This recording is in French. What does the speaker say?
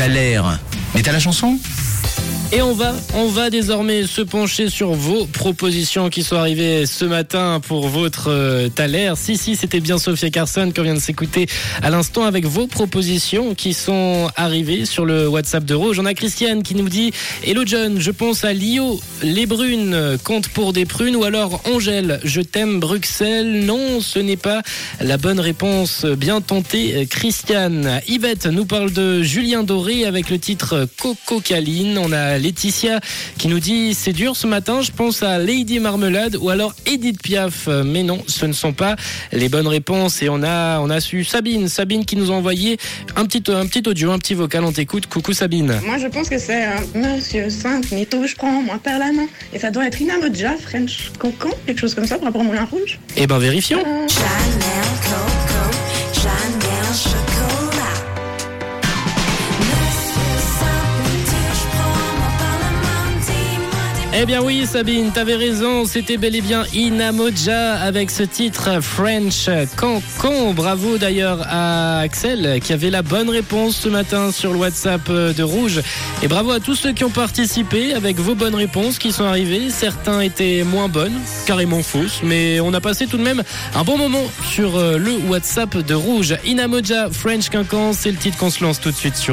t'as l'air. Mais t'as la chanson? Et on va, on va désormais se pencher sur vos propositions qui sont arrivées ce matin pour votre euh. Si, si, c'était bien Sophia Carson qu'on vient de s'écouter à l'instant avec vos propositions qui sont arrivées sur le WhatsApp de Rouge. On a Christiane qui nous dit Hello John, je pense à Lio, les brunes, compte pour des prunes ou alors Angèle, je t'aime Bruxelles. Non, ce n'est pas la bonne réponse. Bien tenté, Christiane. Yvette nous parle de Julien Doré avec le titre Coco Caline. On a Laetitia qui nous dit c'est dur ce matin, je pense à Lady Marmelade ou alors Edith Piaf. Mais non, ce ne sont pas les bonnes réponses. Et on a, on a su Sabine, Sabine qui nous a envoyé un petit, un petit audio, un petit vocal. On t'écoute. Coucou Sabine. Moi, je pense que c'est un Monsieur 5, Nito, je prends moi par la main. Et ça doit être Inamoja, French Cancan, quelque chose comme ça, par rapport au Moulin Rouge. Eh ben vérifions. Eh bien oui Sabine, t'avais raison, c'était bel et bien Inamoja avec ce titre French Cancan. Bravo d'ailleurs à Axel qui avait la bonne réponse ce matin sur le WhatsApp de Rouge. Et bravo à tous ceux qui ont participé avec vos bonnes réponses qui sont arrivées. Certains étaient moins bonnes, carrément fausses, mais on a passé tout de même un bon moment sur euh, le WhatsApp de Rouge. Inamoja French Cancan, c'est le titre qu'on se lance tout de suite sur